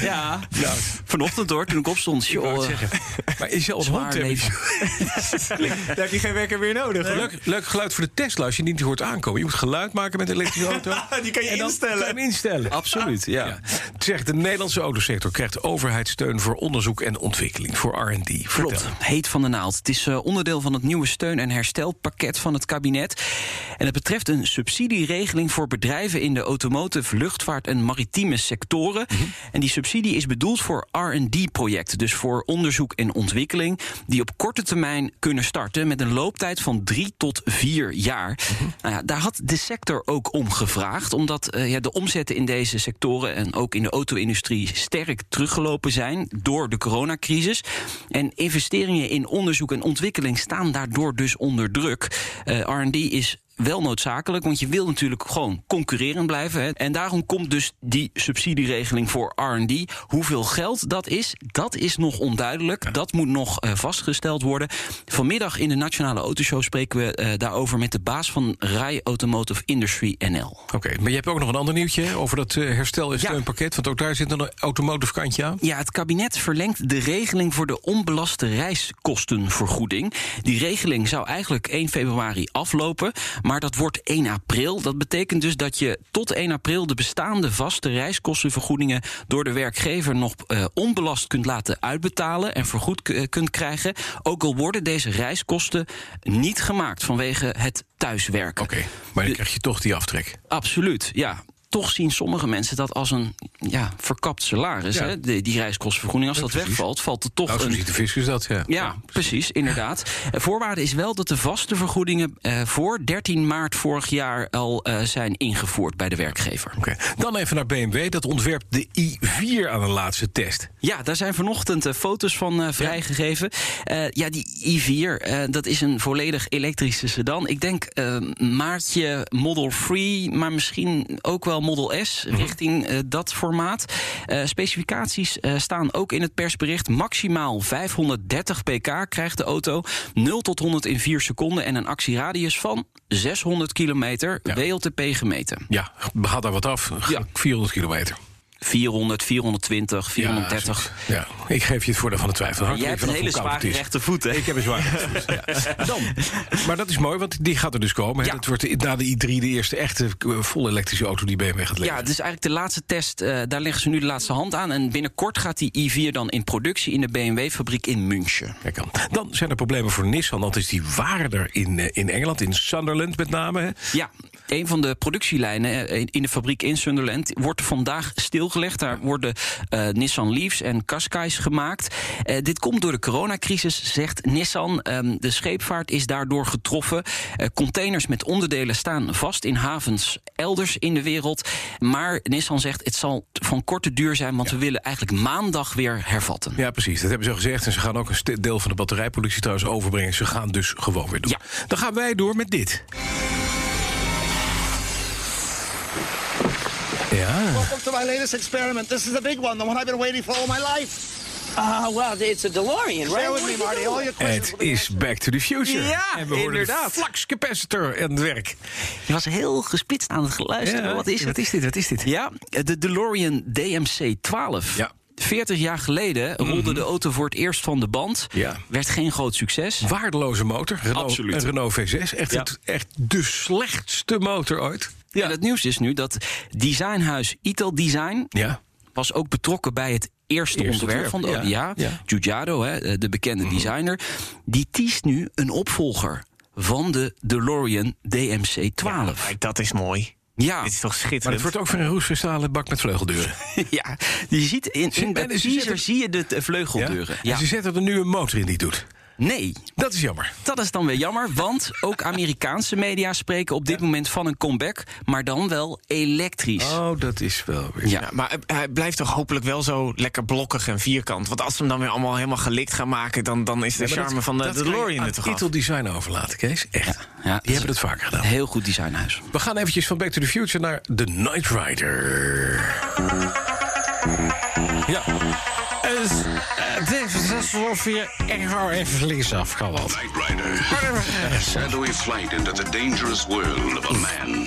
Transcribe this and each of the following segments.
Ja, vanochtend hoor, toen ik opstond. Joh, zeggen. Maar is je als hond Daar heb je geen wekker meer nodig. leuk, leuk geluid voor de Tesla als je niet hoort aankomen. Je moet geluid maken met een elektrische auto. Die kan je En instellen. kan je hem instellen. Absoluut, ja. Ja. Zegt, de Nederlandse autosector krijgt overheidssteun voor onderzoek en ontwikkeling, voor R&D. Klopt, heet van de naald. Het is eh, onderdeel van het nieuwe steun- en herstelpakket van het kabinet. En het betreft een subsidieregeling voor bedrijven in de automotive, luchtvaart en maritieme sectoren. En die subsidie is bedoeld voor RD-projecten, dus voor onderzoek en ontwikkeling, die op korte termijn kunnen starten met een looptijd van drie tot vier jaar. Nou ja, daar had de sector ook om gevraagd, omdat eh, ja, de omzetten in deze sectoren en ook in de auto-industrie sterk teruggelopen zijn door de coronacrisis. En investeringen in onderzoek en ontwikkeling staan daardoor dus onder druk. Eh, R&D is wel noodzakelijk, want je wil natuurlijk gewoon concurrerend blijven. Hè. En daarom komt dus die subsidieregeling voor R&D. Hoeveel geld dat is, dat is nog onduidelijk. Dat moet nog eh, vastgesteld worden. Vanmiddag in de Nationale Autoshow spreken we eh, daarover met de baas van RAI Automotive Industry NL. Oké, maar je hebt ook nog een ander nieuwtje over dat eh, herstel- en Ja. steunpakket. Want ook daar zit een automotive kantje aan. Ja, het kabinet verlengt de regeling voor de onbelaste reiskostenvergoeding. Die regeling zou eigenlijk 1 februari aflopen, maar dat wordt 1 april. Dat betekent dus dat je tot 1 april de bestaande vaste reiskostenvergoedingen door de werkgever nog eh, onbelast kunt laten uitbetalen en vergoed eh, kunt krijgen. Ook al worden deze reiskosten niet gemaakt vanwege het thuiswerken. Oké, maar dan krijg je toch die aftrek. Absoluut, ja. Toch zien sommige mensen dat als een ja, verkapt salaris. Ja. Hè? De, die reiskostenvergoeding. Als Ja, dat precies. wegvalt, valt er toch Nou, een. de fiscus dat, ja. Ja, precies, inderdaad. Eh, Voorwaarde is wel dat de vaste vergoedingen eh, voor 13 maart vorig jaar al eh, zijn ingevoerd bij de werkgever. Oké, Dan even naar BMW. Dat ontwerpt de i4 aan een laatste test. Ja, daar zijn vanochtend eh, foto's van eh, vrijgegeven. Eh, ja, die i4, eh, dat is een volledig elektrische sedan. Ik denk eh, maatje Model 3, maar misschien ook wel Model S, richting eh, dat formaat. Eh, specificaties eh, staan ook in het persbericht. Maximaal 530 pk krijgt de auto. 0 tot 100 in 4 seconden en een actieradius van 600 kilometer, Ja. WLTP gemeten. Ja, haal daar wat af. Ja. 400 kilometer. 400, 420, 430. Ja, ja, ik geef je het voordeel van de twijfel. Jij hebt een hele zware het is. rechte voet, hè? Ik heb een zware voet. Ja. Dan. Maar dat is mooi, want die gaat er dus komen. Ja. Dat wordt na de i3 de eerste echte volle elektrische auto die BMW gaat Ja, leveren. het is eigenlijk de laatste test. eh, daar leggen ze nu de laatste hand aan. En binnenkort gaat die i4 dan in productie in de BMW-fabriek in München. Kijk aan. Dan zijn er problemen voor Nissan. Dat is die waarder in, eh, in Engeland, in Sunderland met name. Hè. Ja, een van de productielijnen eh, in de fabriek in Sunderland wordt vandaag stilgelegd. Daar worden eh, Nissan Leafs en Qashqai's gemaakt. Eh, dit komt door de coronacrisis, zegt Nissan. Ehm, de scheepvaart is daardoor getroffen. Eh, containers met onderdelen staan vast in havens elders in de wereld. Maar Nissan zegt het zal van korte duur zijn, want we willen eigenlijk maandag weer hervatten. Ja, precies. Dat hebben ze al gezegd. En ze gaan ook een deel van de batterijproductie trouwens overbrengen. Ze gaan dus gewoon weer doen. Ja. Dan gaan wij door met dit. Welcome to my latest experiment. This is the big one, the one I've been waiting for all my life. Ah, well, it's a DeLorean, right? with me, Marty. All your questions. Het will be is Back to the Future. Ja, en we horen inderdaad. de flux capacitor aan het werk. Je was heel gespitst aan het geluisteren. wat is het? Wat is dit? Wat is dit? Ja, de DeLorean DMC-12. Ja. 40 jaar geleden rolde de auto voor het eerst van de band. Ja. Werd geen groot succes. Waardeloze motor. Renault, Absoluut. Een Renault V6. Echt, Ja. het, echt de slechtste motor ooit. En het nieuws is nu dat designhuis Ital Design... Ja. was ook betrokken bij het eerste, Eerste ontwerp van de auto. ja. Ja, Ja. Giugiaro, hè, de bekende designer. Die teest nu een opvolger van de DeLorean DMC-12. Kijk, dat is mooi. Ja, Dit is toch Maar schitterend. het wordt ook van een roestkristallen bak met vleugeldeuren. ja, je ziet in, in en de teaser zie je de, de vleuggeldeuren. Ja? En ze zetten er nu een motor in die doet. Nee, Dat is jammer. dat is dan weer jammer, want ook Amerikaanse media spreken op dit moment van een comeback, maar dan wel elektrisch. Oh, dat is wel weer... Ja. Ja, maar hij- blijft toch hopelijk wel zo lekker blokkig en vierkant. Want als ze hem dan weer allemaal helemaal gelikt gaan maken... dan, dan is de Ja, charme dat- van de, dat de DeLorean er toch af. Ital Design overlaten, Kees. Echt. Ja, Die hebben het vaker gedaan. Heel goed designhuis. We gaan eventjes van Back to the Future naar The Knight Rider. Ja, Dus, uh, David Hasselhoff hier. Ik hou even links af, kan wat. Knight Rider. Shadowy flight into the dangerous world of a man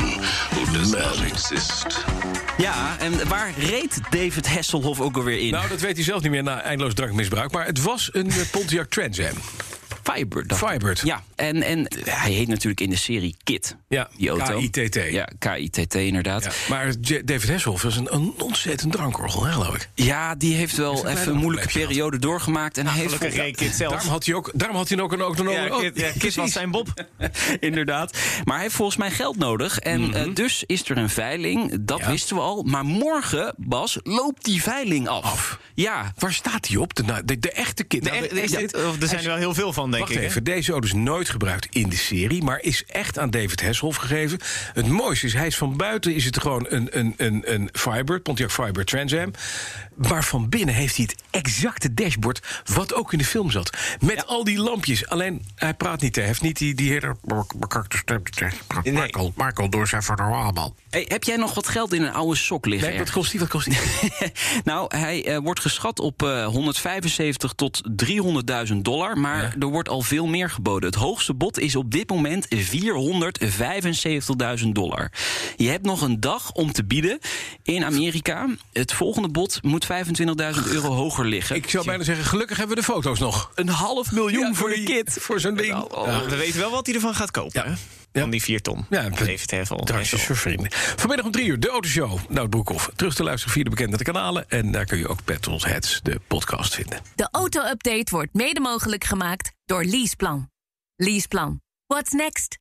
who does not exist. Ja, en waar reed David Hasselhoff ook alweer in? nou dat weet hij zelf niet meer na eindeloos drankmisbruik. Maar het was een eh, Pontiac Trans Am. Firebird. ik. Ja, en, en hij heet natuurlijk in de serie Kit. Ja, die auto. K-I-T-T. Ja, K-I-T-T inderdaad. Ja, Ja. maar David Hasselhoff is een, een ontzettend drankorgel, hè, geloof ik. die heeft wel even een moeilijke periode doorgemaakt. En hij heeft Gelukkig vol- reed Kit zelf. Daarom had hij ook, daarom had hij ook een auto Ja, nodig. Kit, ja, Kit was zijn Bob. Inderdaad. Maar hij heeft volgens mij geld nodig. En eh, dus is er een veiling. Dat Mhm. Ja. wisten we al. Maar morgen, Bas, loopt die veiling af. Af. Ja. Waar staat hij op? De, nou, de, de echte kit. De Nou, e- de- is ja, dit- of er zijn er wel heel veel van, denk Wacht ik. hè? even, deze auto is nooit gebruikt in de serie, maar is echt aan David Hasselhoff gegeven. Het mooiste is, hij is van buiten is het gewoon een, een, een, een Firebird, Pontiac Firebird Trans Am. Maar van binnen heeft hij het exacte dashboard wat ook in de film zat. Met al die lampjes. Alleen, hij praat niet, hij heeft niet die, die hele Michael, doe eens even normaal, man. Hey, heb jij nog wat geld in een oude sok liggen? Nee, wat kost die? Wat kost die? nou, hij eh, wordt geschat op eh 175 tot 300.000 dollar. Maar Ja. er wordt al veel meer geboden. Het hoogste bod is op dit moment 475.000 dollar. Je hebt nog een dag om te bieden in Amerika. Het volgende bod moet 25.000 euro hoger liggen. Ik zou bijna zeggen, gelukkig hebben we de foto's nog. Een half miljoen Ja, voor de die- kit. Voor zo'n ding. Ja, we weten wel wat hij ervan gaat kopen, Ja. Ja. Van die vier ton. Ja, David Hessel. Drankjes voor vrienden. Vanmiddag om drie uur, de Autoshow. Nou, Broekhoff. Terug te luisteren via de bekende kanalen. En daar kun je ook Petrol's Heads, de podcast, vinden. De auto-update wordt mede mogelijk gemaakt door Leaseplan. Leaseplan. What's next?